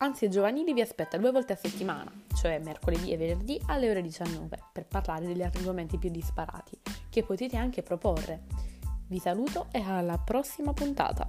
Anzi Giovanili vi aspetta due volte a settimana, cioè mercoledì e venerdì alle ore 19, per parlare degli argomenti più disparati, che potete anche proporre. Vi saluto e alla prossima puntata!